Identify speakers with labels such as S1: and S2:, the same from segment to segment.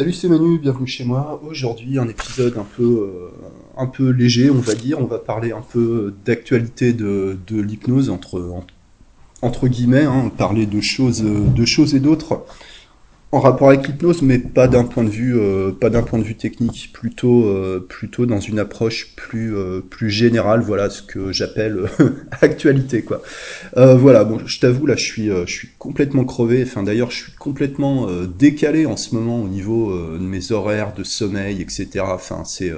S1: Salut, c'est Manu, bienvenue chez moi. Aujourd'hui, un épisode un peu, euh, un peu léger, on va dire. On va parler un peu d'actualité de, de l'hypnose entre, entre guillemets, hein, parler de choses, de choses et d'autres en rapport avec l'hypnose, mais pas d'un point de vue, euh, pas d'un point de vue technique, plutôt, euh, plutôt dans une approche plus, euh, plus générale. Voilà ce que j'appelle actualité, quoi. voilà. Bon, je t'avoue là, je suis, je suis complètement crevé. Enfin, d'ailleurs, je suis complètement décalé en ce moment au niveau de mes horaires de sommeil, etc. Enfin, c'est,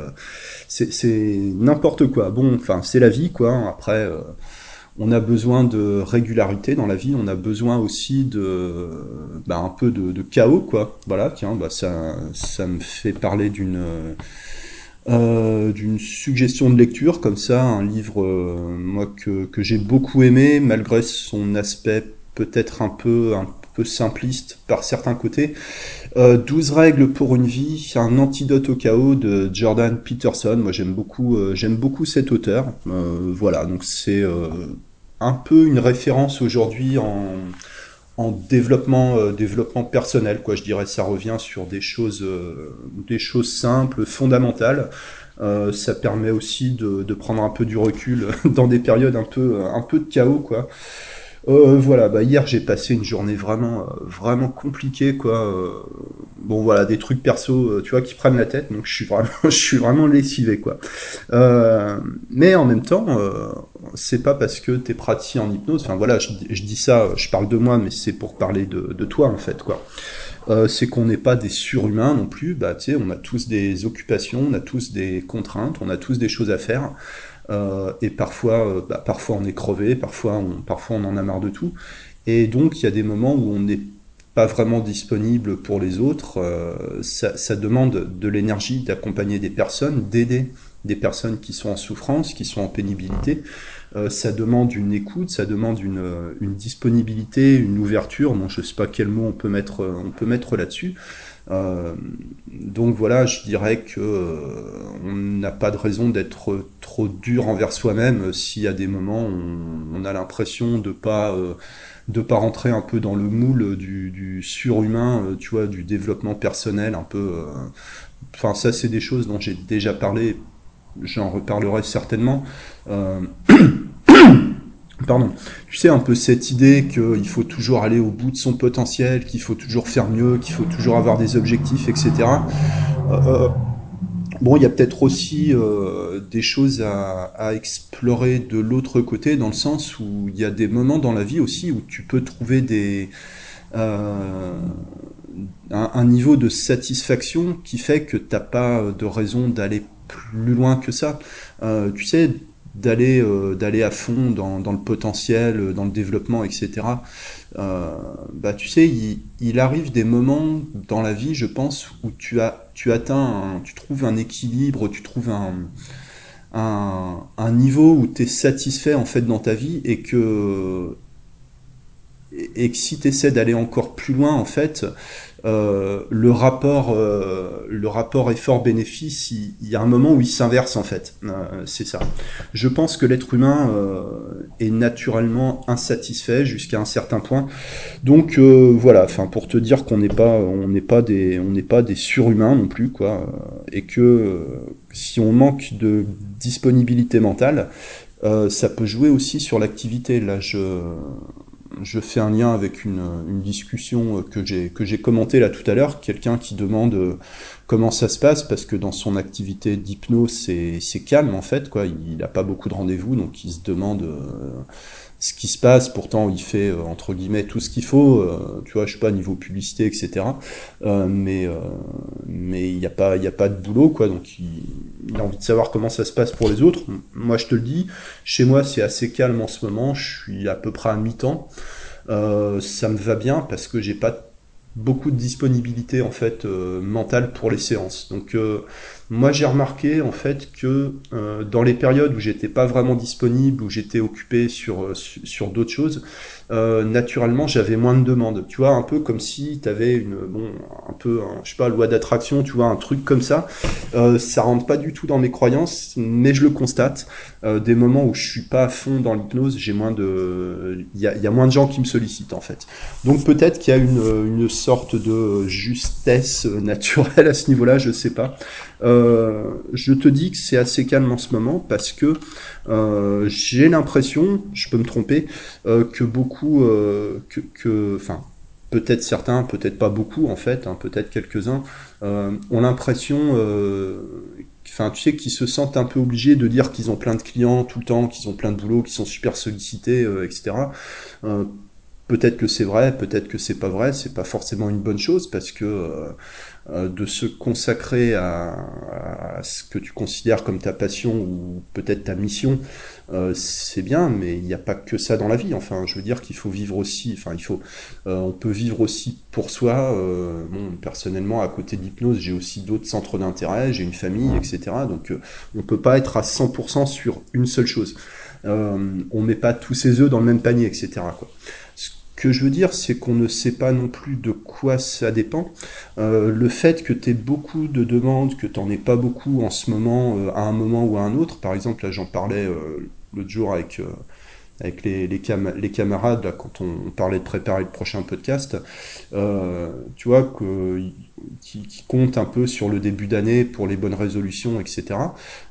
S1: c'est, n'importe quoi. Bon, enfin, c'est la vie, quoi. Après on a besoin de régularité dans la vie, on a besoin aussi de bah, un peu de, chaos, quoi. Voilà, tiens, bah, ça, me fait parler d'une euh, d'une suggestion de lecture comme ça, un livre euh, moi que, que j'ai beaucoup aimé malgré son aspect peut-être un peu peu simpliste par certains côtés. Euh, 12 règles pour une vie, un antidote au chaos de Jordan Peterson. Moi j'aime beaucoup, euh, j'aime beaucoup cet auteur. Euh, voilà, donc c'est euh, un peu une référence aujourd'hui en, en développement, développement personnel. Quoi, je dirais, ça revient sur des choses, des choses simples, fondamentales. ça permet aussi de, de, prendre un peu du recul dans des périodes un peu, un peu de chaos, quoi. Euh, voilà, bah hier j'ai passé une journée vraiment, euh, vraiment compliquée quoi. Euh, bon voilà, des trucs perso, tu vois, qui prennent la tête, donc je suis vraiment, je suis vraiment lessivé quoi. mais en même temps, c'est pas parce que t'es praticien en hypnose. Enfin voilà, je, dis ça, je parle de moi, mais c'est pour parler de, de, toi en fait quoi. c'est qu'on n'est pas des surhumains non plus. Bah tu sais, on a tous des occupations, on a tous des contraintes, on a tous des choses à faire. Euh, et parfois, euh, bah, parfois on est crevé, parfois on, parfois on en a marre de tout. Et donc il y a des moments où on n'est pas vraiment disponible pour les autres. Euh, ça, demande de l'énergie d'accompagner des personnes, d'aider des personnes qui sont en souffrance, qui sont en pénibilité. Ça demande une écoute, ça demande une, disponibilité, une ouverture. Je sais pas quel mot on peut mettre, on peut mettre là-dessus. Euh, donc voilà, je dirais que euh, n'a pas de raison d'être trop dur envers soi-même s'il y a des moments on, a l'impression de pas euh, de pas rentrer un peu dans le moule du, du surhumain, tu vois, du développement personnel, un peu. Enfin, ça, c'est des choses dont j'ai déjà parlé. J'en reparlerai certainement. pardon, tu sais, un peu cette idée qu'il faut toujours aller au bout de son potentiel, qu'il faut toujours faire mieux, qu'il faut toujours avoir des objectifs, etc. Euh, euh, bon, il y a peut-être aussi euh, des choses à, explorer de l'autre côté, dans le sens où il y a des moments dans la vie aussi où tu peux trouver des... Un, niveau de satisfaction qui fait que t'as pas de raison d'aller plus loin que ça. Tu sais, d'aller euh, d'aller à fond dans, dans, le potentiel, euh, dans le développement, etc. Euh, bah tu sais, il, arrive des moments dans la vie, je pense, où tu as tu atteins, tu trouves un équilibre, tu trouves un un, un niveau où tu es satisfait en fait dans ta vie et que et que si tu essaies d'aller encore plus loin en fait euh, le rapport, euh, rapport effort-bénéfice, il, y a un moment où il s'inverse en fait. Euh, c'est ça. Je pense que l'être humain est naturellement insatisfait jusqu'à un certain point. Donc voilà. Enfin, pour te dire qu'on n'est pas, pas des, pas des surhumains non plus quoi, et que si on manque de disponibilité mentale, ça peut jouer aussi sur l'activité. Là, je je fais un lien avec une, discussion que j'ai que j'ai commentée là tout à l'heure, quelqu'un qui demande euh, comment ça se passe parce que dans son activité d'hypnose c'est c'est calme en fait quoi, il n'a pas beaucoup de rendez-vous donc il se demande euh, ce qui se passe. Pourtant il fait euh, entre guillemets tout ce qu'il faut, euh, tu vois, je sais pas niveau publicité etc. Euh, mais mais il n'y a pas il a pas de boulot quoi donc il, il a envie de savoir comment ça se passe pour les autres. Moi je te le dis, chez moi c'est assez calme en ce moment, je suis à peu près à mi-temps. Ça me va bien parce que j'ai pas beaucoup de disponibilité en fait mentale pour les séances. Donc moi j'ai remarqué en fait que euh, dans les périodes où j'étais pas vraiment disponible, où j'étais occupé sur euh, sur, sur d'autres choses, euh, naturellement j'avais moins de demandes. Tu vois, un peu comme si tu avais une bon un peu je sais pas loi d'attraction, tu vois, un truc comme ça. Euh, ça rentre pas du tout dans mes croyances, mais je le constate. Euh, des moments où je suis pas à fond dans l'hypnose, j'ai moins de il y a, y a, moins de gens qui me sollicitent en fait. Donc peut-être qu'il y a une, une sorte de justesse naturelle à ce niveau-là, je sais pas. Je te dis que c'est assez calme en ce moment parce que j'ai l'impression, je peux me tromper, que beaucoup, que, enfin, peut-être certains, peut-être pas beaucoup en fait, hein, peut-être quelques-uns, ont l'impression enfin tu sais qu'ils se sentent un peu obligés de dire qu'ils ont plein de clients tout le temps, qu'ils ont plein de boulot, qu'ils sont super sollicités, etc. Peut-être que c'est vrai, peut-être que c'est pas vrai, c'est pas forcément une bonne chose parce que euh, euh, de se consacrer à, ce que tu considères comme ta passion ou peut-être ta mission, euh, c'est bien, mais il n'y a pas que ça dans la vie. Enfin, je veux dire qu'il faut vivre aussi. Enfin, il faut, on peut vivre aussi pour soi. bon, personnellement, à côté de l'hypnose, j'ai aussi d'autres centres d'intérêt, j'ai une famille, etc. Donc, on peut pas être à 100% sur une seule chose. on met pas tous ses œufs dans le même panier, etc. Quoi que je veux dire, c'est qu'on ne sait pas non plus de quoi ça dépend. Euh, le fait que tu aies beaucoup de demandes, que tu n'en aies pas beaucoup en ce moment, euh, à un moment ou à un autre, par exemple, là j'en parlais euh, l'autre jour avec, avec les, les, camarades, là, quand on, parlait de préparer le prochain podcast, tu vois, que, qui, qui comptent un peu sur le début d'année pour les bonnes résolutions, etc.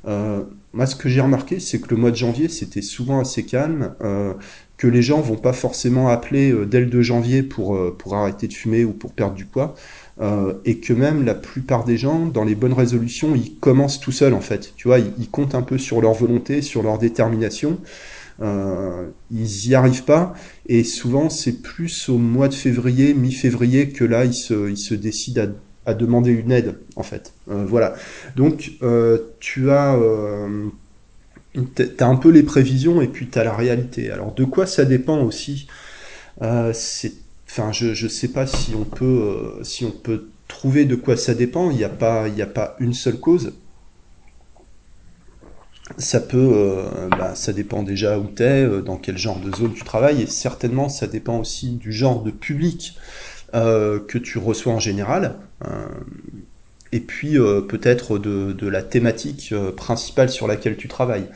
S1: moi, ce que j'ai remarqué, c'est que le mois de janvier, c'était souvent assez calme que les gens vont pas forcément appeler euh, dès le 2 janvier pour, euh, pour arrêter de fumer ou pour perdre du poids, euh, et que même la plupart des gens, dans les bonnes résolutions, ils commencent tout seuls en fait. Tu vois, ils, comptent un peu sur leur volonté, sur leur détermination. ils y arrivent pas, et souvent c'est plus au mois de février, mi-février, que là ils se, ils se décident à, à demander une aide en fait. voilà. Donc tu as T'as un peu les prévisions et puis t'as la réalité. Alors de quoi ça dépend aussi? Euh, enfin, je je sais pas si on peut euh, si on peut trouver de quoi ça dépend. Il n'y a pas une seule cause. Ça peut, euh, bah, ça dépend déjà où t'es, dans quel genre de zone tu travailles, et certainement ça dépend aussi du genre de public que tu reçois en général et puis euh, peut-être de, la thématique euh, principale sur laquelle tu travailles.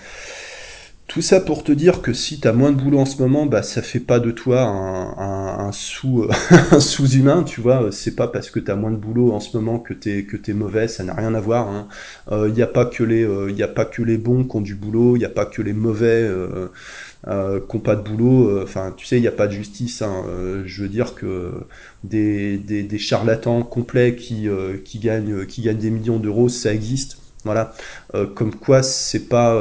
S1: Tout ça pour te dire que si tu as moins de boulot en ce moment, bah ça fait pas de toi un, un, sous un sous-humain, tu vois. C'est pas parce que tu as moins de boulot en ce moment que t'es que t'es mauvais, ça n'a rien à voir. Il hein. n'y euh, a pas a pas que les bons qui ont du boulot, il n'y a pas que les mauvais euh, qui pas de boulot. Euh, enfin, tu sais, il n'y a pas de justice. Hein. Euh, je veux dire que des, des, des charlatans complets qui, qui, gagnent, qui gagnent des millions d'euros, ça existe. Voilà, comme quoi c'est pas,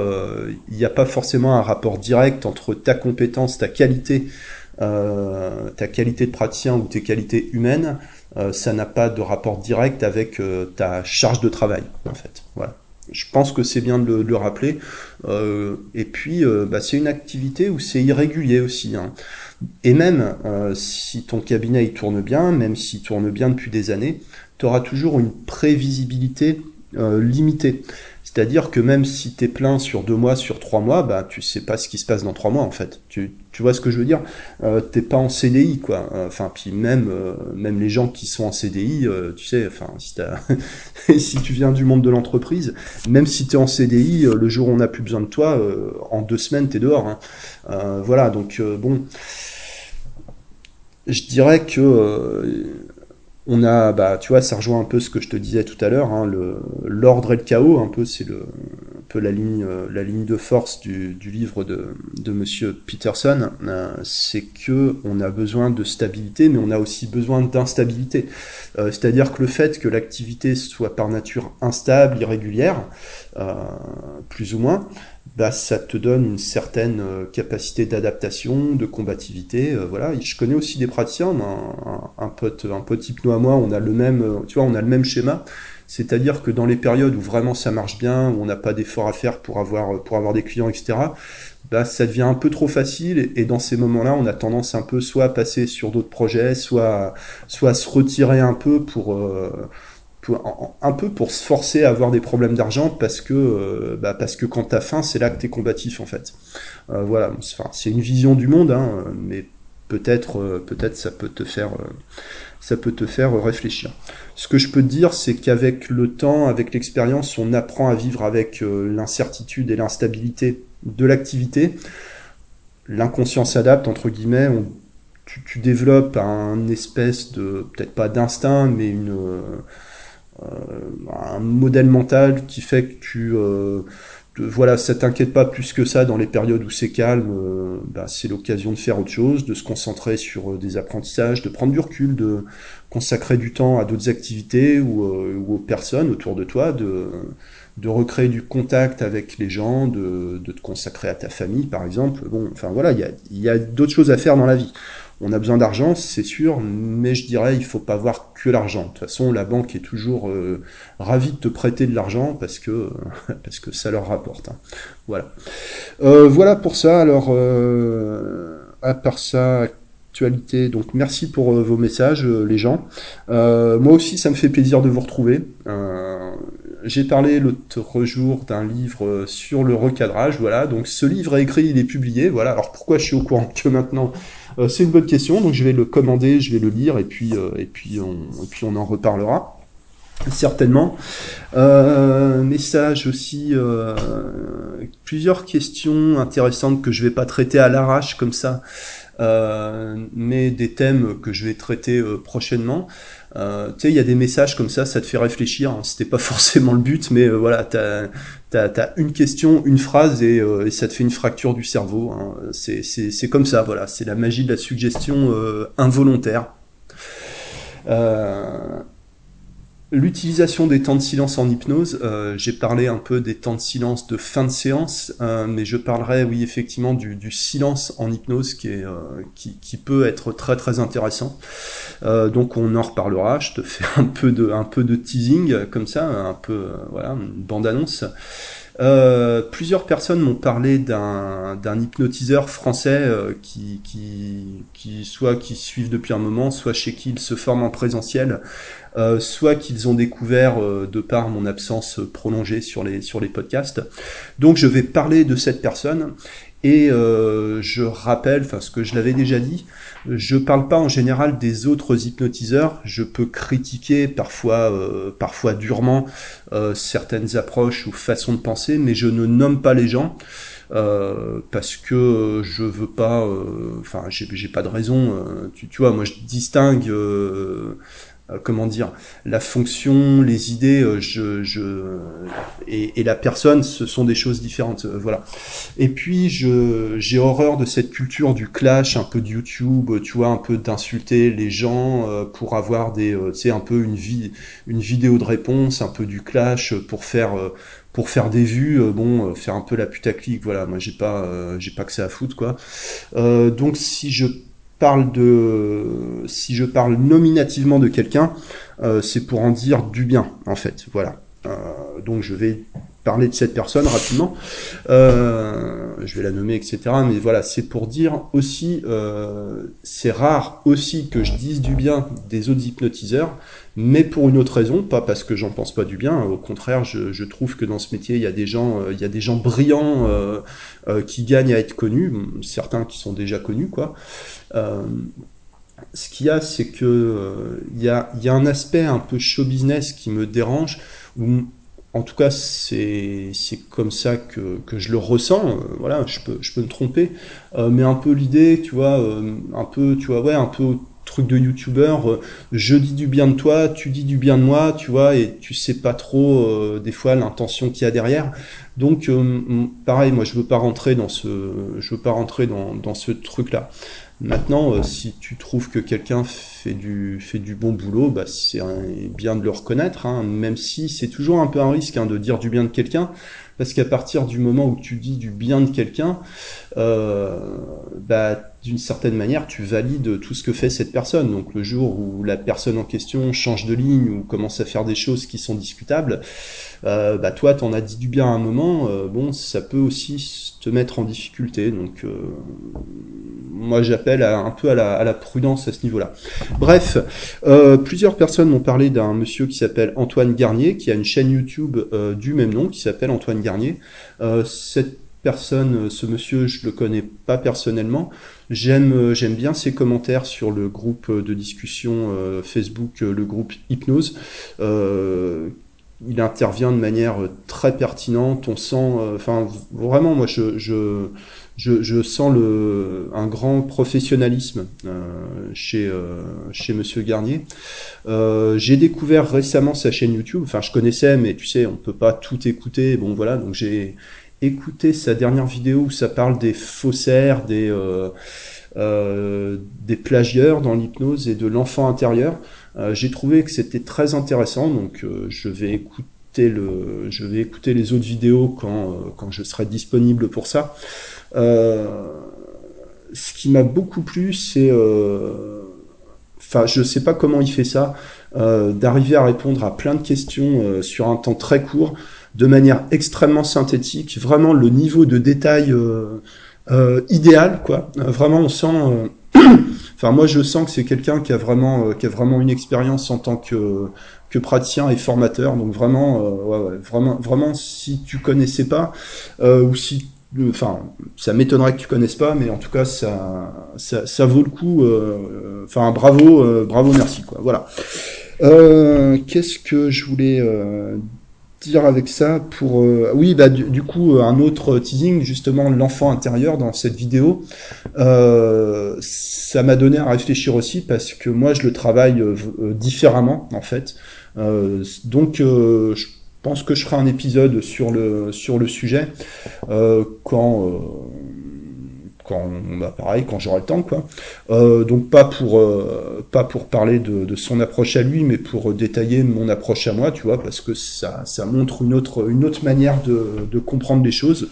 S1: il n'y a pas forcément un rapport direct entre ta compétence, ta qualité, ta qualité de praticien ou tes qualités humaines. ça n'a pas de rapport direct avec ta charge de travail, en fait. Voilà je pense que c'est bien de le, rappeler. Euh, et puis, euh, bah, c'est une activité où c'est irrégulier aussi. Hein. Et même euh, si ton cabinet tourne bien, même s'il tourne bien depuis des années, tu auras toujours une prévisibilité limitée. C'est-à-dire que même si tu es plein sur deux mois, sur trois mois, bah tu sais pas ce qui se passe dans trois mois en fait. Tu, tu vois ce que je veux dire? Euh, T'es pas en CDI quoi. Enfin puis même euh, même les gens qui sont en CDI, euh, tu sais, enfin si, si tu viens du monde de l'entreprise, même si tu es en CDI, euh, le jour où on n'a plus besoin de toi, en deux semaines tu es dehors. Hein. voilà donc bon, je dirais que on a, bah, tu vois, ça rejoint un peu ce que je te disais tout à l'heure, hein, l'ordre et le chaos, un peu, c'est un peu la ligne, euh, la ligne de force du, du livre de, de Monsieur Peterson, euh, c'est que on a besoin de stabilité, mais on a aussi besoin d'instabilité. Euh, c'est-à-dire que le fait que l'activité soit par nature instable, irrégulière, plus ou moins, bah, ça te donne une certaine euh, capacité d'adaptation, de combativité. Euh, voilà. Je connais aussi des praticiens, un, un, pote, un pote hypno à moi, on a le même, euh, tu vois, on a le même schéma. C'est-à-dire que dans les périodes où vraiment ça marche bien, où on n'a pas d'effort à faire pour avoir, pour avoir des clients, etc., bah, ça devient un peu trop facile. Et dans ces moments-là, on a tendance un peu soit à passer sur d'autres projets, soit, soit à se retirer un peu pour, un peu pour se forcer à avoir des problèmes d'argent parce que euh, bah parce que quand t'as faim c'est là que t'es combatif en fait. Euh, voilà c'est une vision du monde hein, mais peut-être euh, peut-être ça peut te faire ça peut te faire réfléchir. Ce que je peux te dire c'est qu'avec le temps avec l'expérience on apprend à vivre avec l'incertitude et l'instabilité de l'activité. L'inconscient s'adapte entre guillemets on tu, développes un espèce de, peut-être pas d'instinct, mais une, un modèle mental qui fait que tu voilà, ça t'inquiète pas plus que ça dans les périodes où c'est calme. Euh, bah, c'est l'occasion de faire autre chose, de se concentrer sur euh, des apprentissages, de prendre du recul, de consacrer du temps à d'autres activités ou, euh, aux personnes autour de toi, de, de recréer du contact avec les gens, de, de te consacrer à ta famille, par exemple. Bon, enfin voilà, il y a d'autres choses à faire dans la vie. On a besoin d'argent, c'est sûr, mais je dirais il faut pas voir que l'argent. De toute façon, la banque est toujours euh, ravie de te prêter de l'argent parce que parce que ça leur rapporte. Hein. Voilà. Euh, voilà pour ça. Alors, euh, à part ça, actualité. Donc, merci pour vos messages, les gens. moi aussi, ça me fait plaisir de vous retrouver. j'ai parlé l'autre jour d'un livre sur le recadrage. Voilà. Donc, ce livre est écrit, il est publié. Voilà. Alors, pourquoi je suis au courant que maintenant euh, c'est une bonne question, donc je vais le commander, je vais le lire et puis, euh, et puis, on, et puis on en reparlera certainement. Euh, message aussi, euh, plusieurs questions intéressantes que je vais pas traiter à l'arrache comme ça, euh, mais des thèmes que je vais traiter euh, prochainement. Euh, tu sais, il y a des messages comme ça, ça te fait réfléchir. Hein. C'était pas forcément le but, mais euh, voilà, t'as as, une question, une phrase et, et, ça te fait une fracture du cerveau. Hein. C'est comme ça, voilà. C'est la magie de la suggestion involontaire. L'utilisation des temps de silence en hypnose, euh, j'ai parlé un peu des temps de silence de fin de séance, euh, mais je parlerai, oui, effectivement, du, silence en hypnose qui, est, euh, qui, peut être très très intéressant. Donc on en reparlera. Je te fais un peu de, un peu de teasing comme ça, un peu, voilà, une bande annonce. Euh, plusieurs personnes m'ont parlé d'un hypnotiseur français euh, qui, qui, qui, soit qui suivent depuis un moment, soit chez qui ils se forment en présentiel, euh, soit qu'ils ont découvert euh, de par mon absence prolongée sur les, sur les podcasts. Donc je vais parler de cette personne et euh, je rappelle, enfin ce que je l'avais déjà dit, je parle pas en général des autres hypnotiseurs. Je peux critiquer parfois, euh, parfois durement euh, certaines approches ou façons de penser, mais je ne nomme pas les gens. Parce que je veux pas, enfin j'ai pas de raison. Tu, vois, moi je distingue comment dire, la fonction, les idées, euh, je, je et, la personne, ce sont des choses différentes. Euh, voilà. Et puis, je, j'ai horreur de cette culture du clash, un peu de YouTube, tu vois, un peu d'insulter les gens pour avoir des, tu sais, un peu une vie, une vidéo de réponse, un peu du clash pour faire pour faire des vues, bon, faire un peu la putaclic, voilà, moi j'ai pas, j'ai pas que ça à foutre, quoi. Euh, donc si je parle de, si je parle nominativement de quelqu'un, euh, c'est pour en dire du bien, en fait. Voilà. Euh, donc je vais parler de cette personne rapidement. Euh, je vais la nommer, etc. Mais voilà, c'est pour dire aussi, euh, c'est rare aussi que je dise du bien des autres hypnotiseurs, mais pour une autre raison, pas parce que j'en pense pas du bien. Au contraire, je, trouve que dans ce métier, il y a des gens, euh, il y a des gens brillants qui gagnent à être connus, certains qui sont déjà connus, quoi. ce qu'il y a, c'est que il y a, y a un aspect un peu show business qui me dérange, où en tout cas, c'est comme ça que, je le ressens. Euh, voilà, je peux, je peux me tromper, euh, mais un peu l'idée, tu vois, euh, un peu, tu vois, ouais, un peu truc de youtubeur. Je dis du bien de toi, tu dis du bien de moi, tu vois, et tu sais pas trop des fois l'intention qu'il y a derrière. Donc, pareil, moi, je veux pas rentrer dans ce, je veux pas rentrer dans, dans ce truc-là. Maintenant, si tu trouves que quelqu'un fait du, fait du bon boulot, bah, c'est bien de le reconnaître, hein, même si c'est toujours un peu un risque hein, de dire du bien de quelqu'un, parce qu'à partir du moment où tu dis du bien de quelqu'un, euh, bah, d'une certaine manière, tu valides tout ce que fait cette personne. Donc le jour où la personne en question change de ligne ou commence à faire des choses qui sont discutables, euh, bah toi, t'en as dit du bien à un moment, euh, bon, ça peut aussi te mettre en difficulté. Donc, moi, j'appelle un peu à la, à la, prudence à ce niveau-là. Bref, plusieurs personnes m'ont parlé d'un monsieur qui s'appelle Antoine Garnier, qui a une chaîne YouTube du même nom, qui s'appelle Antoine Garnier. cette personne, ce monsieur, je le connais pas personnellement. J'aime, j'aime bien ses commentaires sur le groupe de discussion Facebook, le groupe Hypnose il intervient de manière très pertinente. On sent, enfin, vraiment, moi, je, sens un grand professionnalisme chez, chez Monsieur Garnier. j'ai découvert récemment sa chaîne YouTube. Enfin, je connaissais, mais tu sais, on peut pas tout écouter. Bon, voilà, donc j'ai écouté sa dernière vidéo où ça parle des faussaires, des euh, des plagieurs dans l'hypnose et de l'enfant intérieur. Euh, j'ai trouvé que c'était très intéressant, donc euh, je vais écouter le, je vais écouter les autres vidéos quand, quand je serai disponible pour ça. ce qui m'a beaucoup plu, c'est, enfin, je sais pas comment il fait ça, d'arriver à répondre à plein de questions sur un temps très court, de manière extrêmement synthétique. Vraiment, le niveau de détail euh, idéal, quoi. Euh, vraiment, on sent. Euh, enfin, moi, je sens que c'est quelqu'un qui a vraiment, qui a vraiment une expérience en tant que que praticien et formateur. Donc vraiment, ouais, vraiment, vraiment, si tu connaissais pas ou si enfin, ça m'étonnerait que tu connaisses pas, mais en tout cas, ça, ça, ça vaut le coup. Enfin, bravo, bravo, merci, quoi. Voilà. Qu'est-ce que je voulais avec ça pour euh, oui bah du, coup euh, un autre teasing justement l'enfant intérieur dans cette vidéo. Euh, ça m'a donné à réfléchir aussi parce que moi je le travaille différemment en fait. Donc je pense que je ferai un épisode sur le sur le sujet quand quand bah pareil quand j'aurai le temps quoi euh, donc pas pour euh, pas pour parler de, son approche à lui mais pour détailler mon approche à moi tu vois parce que ça ça montre une autre une autre manière de, de comprendre les choses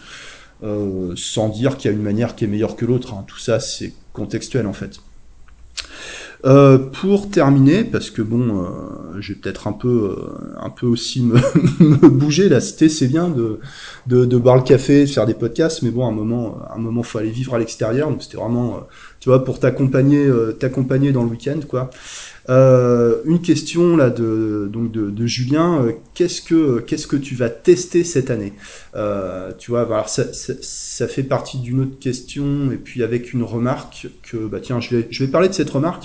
S1: euh, sans dire qu'il y a une manière qui est meilleure que l'autre hein. tout ça c'est contextuel en fait euh, pour terminer, parce que bon, euh, je vais peut-être un peu, euh, un peu aussi me, bouger. La cité, c'est bien de, de, de, boire le café, de faire des podcasts, mais bon, à un moment, à un moment, faut aller vivre à l'extérieur. Donc c'était vraiment, tu vois, pour t'accompagner, t'accompagner dans le week-end, quoi. Euh, une question là de donc de, de Julien. Euh, qu'est-ce que qu'est-ce que tu vas tester cette année? Euh, Tu vois, alors ça, ça, ça fait partie d'une autre question et puis avec une remarque que bah tiens, je vais je vais parler de cette remarque.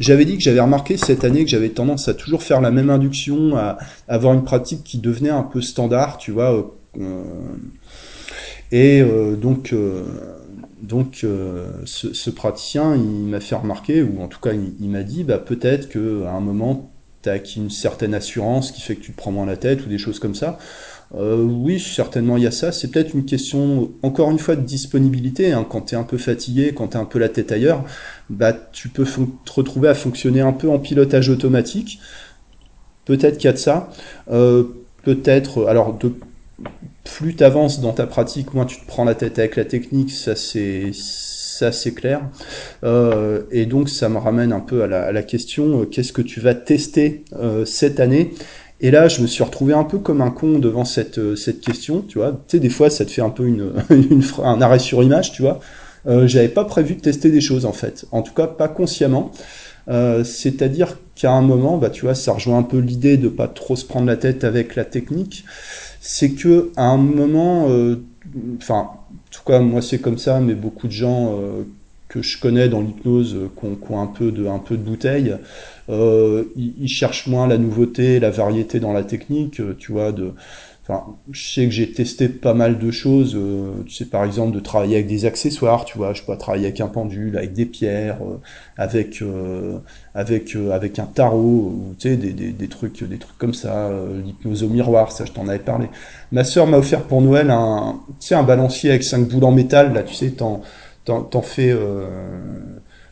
S1: J'avais dit que j'avais remarqué cette année que j'avais tendance à toujours faire la même induction, à, avoir une pratique qui devenait un peu standard, tu vois. Euh, et donc donc euh, ce, praticien, il m'a fait remarquer, ou en tout cas il, m'a dit, bah, peut-être qu'à un moment, tu as acquis une certaine assurance qui fait que tu te prends moins la tête, ou des choses comme ça. Euh, oui, certainement il y a ça. C'est peut-être une question, encore une fois, de disponibilité. Hein. Quand tu es un peu fatigué, quand tu as un peu la tête ailleurs, bah, tu peux te retrouver à fonctionner un peu en pilotage automatique. Peut-être qu'il y a de ça. Euh, peut-être, alors de plus tu avances dans ta pratique, moins tu te prends la tête avec la technique, ça c'est ça c'est clair. Euh, et donc ça me ramène un peu à la, question, euh, qu'est-ce que tu vas tester euh, cette année? Et là, je me suis retrouvé un peu comme un con devant cette, euh, cette question, tu vois. Tu sais, des fois, ça te fait un peu une, une un arrêt sur image, tu vois. Euh, J'avais pas prévu de tester des choses, en fait. En tout cas, pas consciemment. Euh, C'est-à-dire qu'à un moment, bah, tu vois, ça rejoint un peu l'idée de pas trop se prendre la tête avec la technique. C'est que à un moment, euh, enfin, en tout cas moi c'est comme ça, mais beaucoup de gens euh, que je connais dans l'hypnose, qui ont, un peu de, un peu de bouteille, ils, ils, cherchent moins la nouveauté, la variété dans la technique, tu vois, de Enfin, je sais que j'ai testé pas mal de choses. Euh, tu sais, par exemple, de travailler avec des accessoires. Tu vois, je peux travailler avec un pendule, avec des pierres, euh, avec euh, avec avec un tarot. tu sais, des, des, des, trucs des trucs comme ça. L'hypnose au miroir, ça, je t'en avais parlé. Ma sœur m'a offert pour Noël un, tu sais, un balancier avec cinq boules en métal. Là, tu sais, t'en t'en fais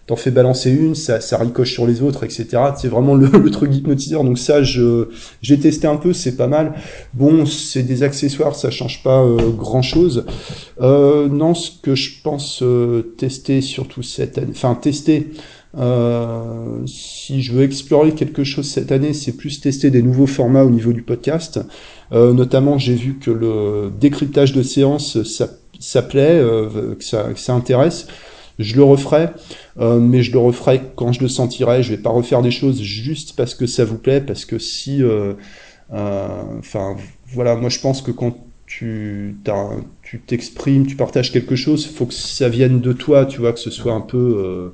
S1: t'en fais balancer une, ça, ça ricoche sur les autres, etc. C'est vraiment le, le, truc hypnotiseur. Donc ça, je j'ai testé un peu, c'est pas mal. Bon, c'est des accessoires, ça change pas euh, grand chose. Euh, non, ce que je pense euh, tester surtout cette année, enfin tester. Euh, si je veux explorer quelque chose cette année, c'est plus tester des nouveaux formats au niveau du podcast. notamment, j'ai vu que le décryptage de séance, ça, ça plaît, que ça, que ça intéresse. Je le referai, euh, mais je le referai quand je le sentirai. Je vais pas refaire des choses juste parce que ça vous plaît, parce que si, euh, euh, enfin, voilà, moi je pense que quand tu tu t'exprimes, tu partages quelque chose, faut que ça vienne de toi, tu vois, que ce soit un peu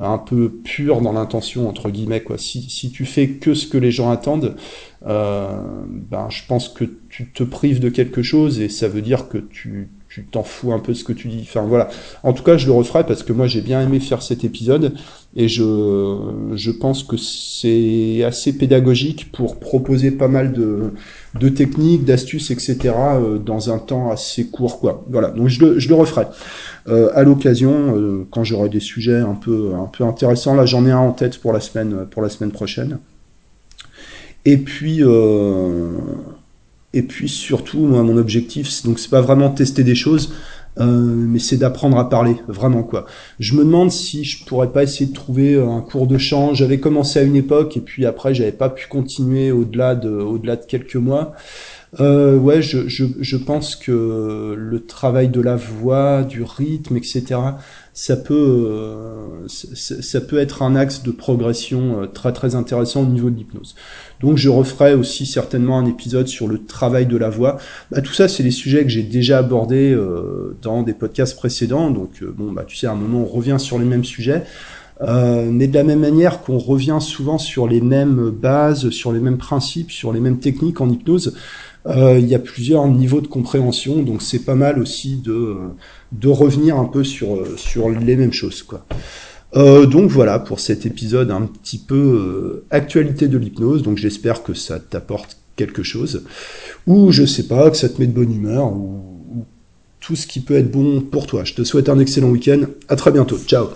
S1: un peu pur dans l'intention entre guillemets quoi. Si, si tu fais que ce que les gens attendent, ben je pense que tu te prives de quelque chose et ça veut dire que tu tu t'en fous un peu de ce que tu dis. Enfin voilà. En tout cas, je le referai parce que moi j'ai bien aimé faire cet épisode et je je pense que c'est assez pédagogique pour proposer pas mal de de techniques, d'astuces, etc. Euh, dans un temps assez court, quoi. Voilà. Donc je le, je le referai euh, à l'occasion euh, quand j'aurai des sujets un peu un peu intéressants. Là, j'en ai un en tête pour la semaine pour la semaine prochaine. Et puis et puis surtout, moi, mon objectif, donc c'est pas vraiment tester des choses, euh, mais c'est d'apprendre à parler, vraiment quoi. Je me demande si je pourrais pas essayer de trouver un cours de chant. J'avais commencé à une époque et puis après j'avais pas pu continuer au-delà de, au-delà de quelques mois. Euh, ouais, je, je, je, pense que le travail de la voix, du rythme, etc., ça peut, euh, ça, peut être un axe de progression euh, très très intéressant au niveau de l'hypnose. Donc je referai aussi certainement un épisode sur le travail de la voix. Bah, tout ça, c'est des sujets que j'ai déjà abordés euh, dans des podcasts précédents. Donc bon, bah tu sais, à un moment, on revient sur les mêmes sujets. Euh, mais de la même manière qu'on revient souvent sur les mêmes bases, sur les mêmes principes, sur les mêmes techniques en hypnose, euh, il y a plusieurs niveaux de compréhension, donc c'est pas mal aussi de, revenir un peu sur, les mêmes choses. Euh, donc voilà pour cet épisode un petit peu euh, actualité de l'hypnose, donc j'espère que ça t'apporte quelque chose, ou je sais pas, que ça te met de bonne humeur, ou, ou tout ce qui peut être bon pour toi. Je te souhaite un excellent week-end, à très bientôt, ciao